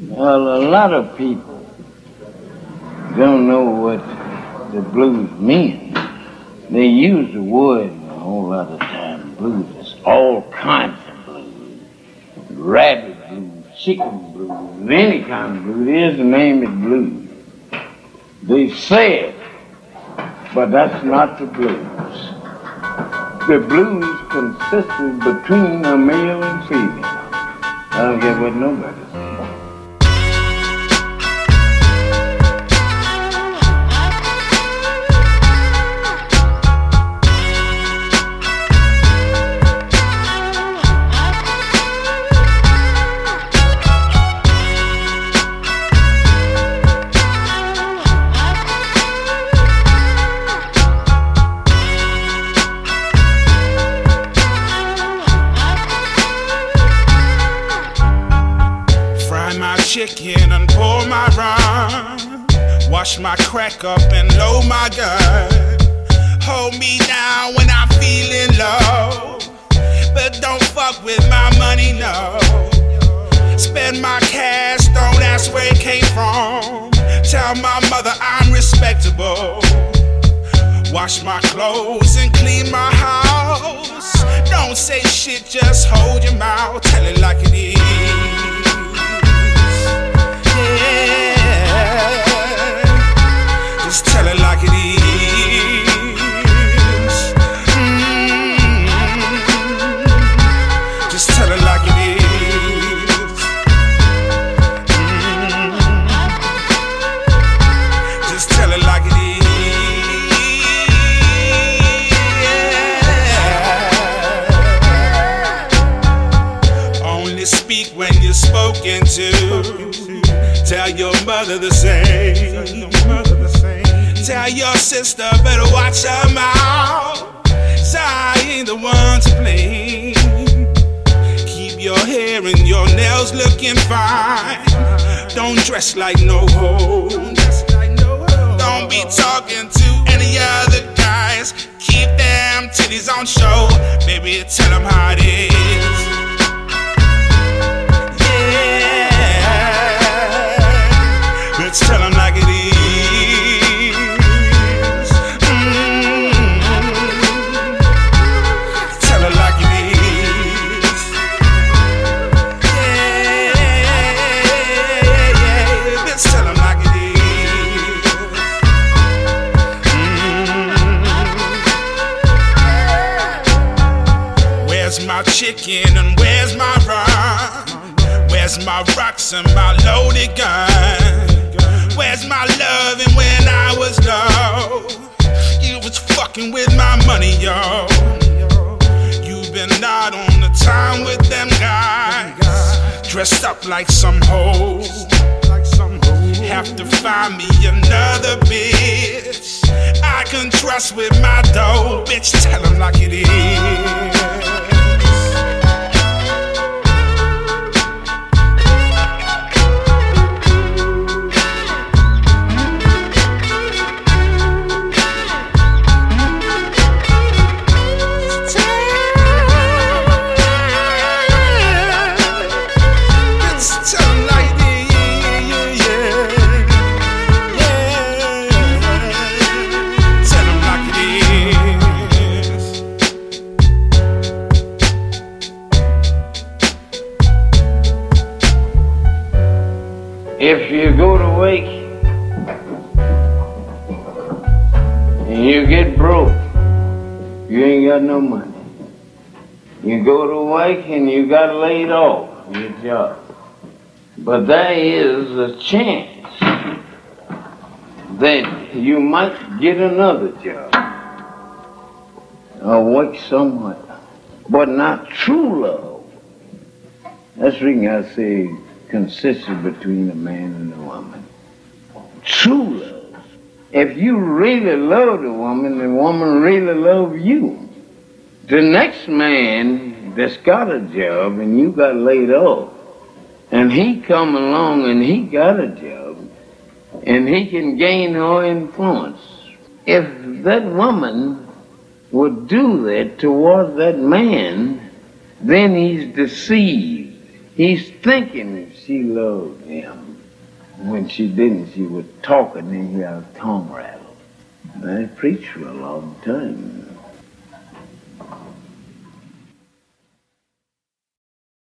Well, a lot of people don't know what the blues mean. They use the word a whole lot of time. Blues is all kinds of blues. Rabbit blues, chicken blues, any kind of blues. There's the name of blues. They say it, but that's not the blues. The blues consisted between a male and female. I don't care what nobody chicken and pour my rum. Wash my crack up and load my gun. Hold me down when I'm feeling low. But don't fuck with my money, no. Spend my cash, don't ask where it came from. Tell my mother I'm respectable. Wash my clothes and clean my house. Don't say shit, just hold your mouth. Tell it like it is. Just tell it like it is. Mm. Just tell it like it is. Mm. Just tell it like it is. Only speak when you're spoken to. Tell your mother the same. Your sister better watch her mouth. 'Cause I ain't the one to blame. Keep your hair and your nails looking fine. Don't dress like no hoe. Don't be talking to any other guys. Keep them titties on show. Baby, tell them how it is. Where's my chicken and where's my rum? Where's my rocks and my loaded gun? Where's my loving when I was low? You was fucking with my money, yo. You've been out on the town with them guys, dressed up like some hoes. Have to find me another bitch I can trust with my dough. Bitch, tell 'em like it is. You get broke, you ain't got no money. You go to work and you got laid off your job. But there is a chance that you might get another job or work somewhere, but not true love. That's the reason I say consistent between a man and a woman. True love. If you really love the woman, the woman really loves you. The next man that's got a job and you got laid off, and he come along and he got a job, and he can gain her influence. If that woman would do that toward that man, then he's deceived. He's thinking she loved him. When she didn't, she was talking and he had a tongue rattle. I preached for a long time.